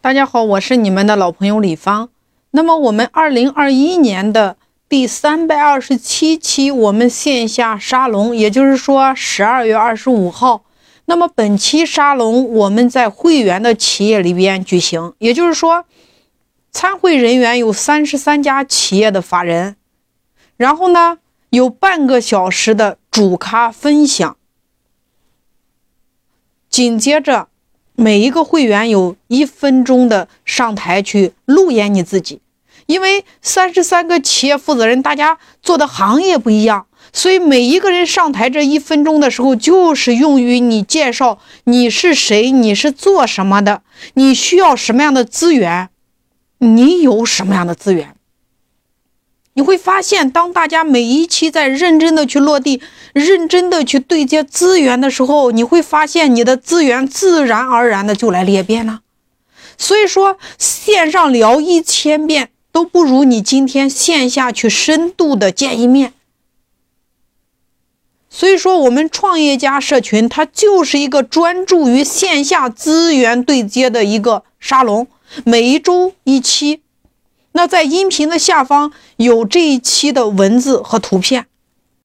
大家好，我是你们的老朋友李芳。那么我们二零二一年的第三百二十七期，我们线下沙龙，也就是说十二月二十五号。那么本期沙龙我们在会员的企业里边举行，也就是说参会人员有三十三家企业的法人，然后呢有半个小时的主咖分享，紧接着。每一个会员有一分钟的上台去路演你自己，因为三十三个企业负责人，大家做的行业不一样，所以每一个人上台这一分钟的时候，就是用于你介绍你是谁，你是做什么的，你需要什么样的资源，你有什么样的资源。你会发现，当大家每一期在认真的去落地、认真的去对接资源的时候，你会发现你的资源自然而然的就来裂变了。所以说，线上聊一千遍都不如你今天线下去深度的见一面。所以说，我们创业家社群它就是一个专注于线下资源对接的一个沙龙，每一周一期。那在音频的下方有这一期的文字和图片，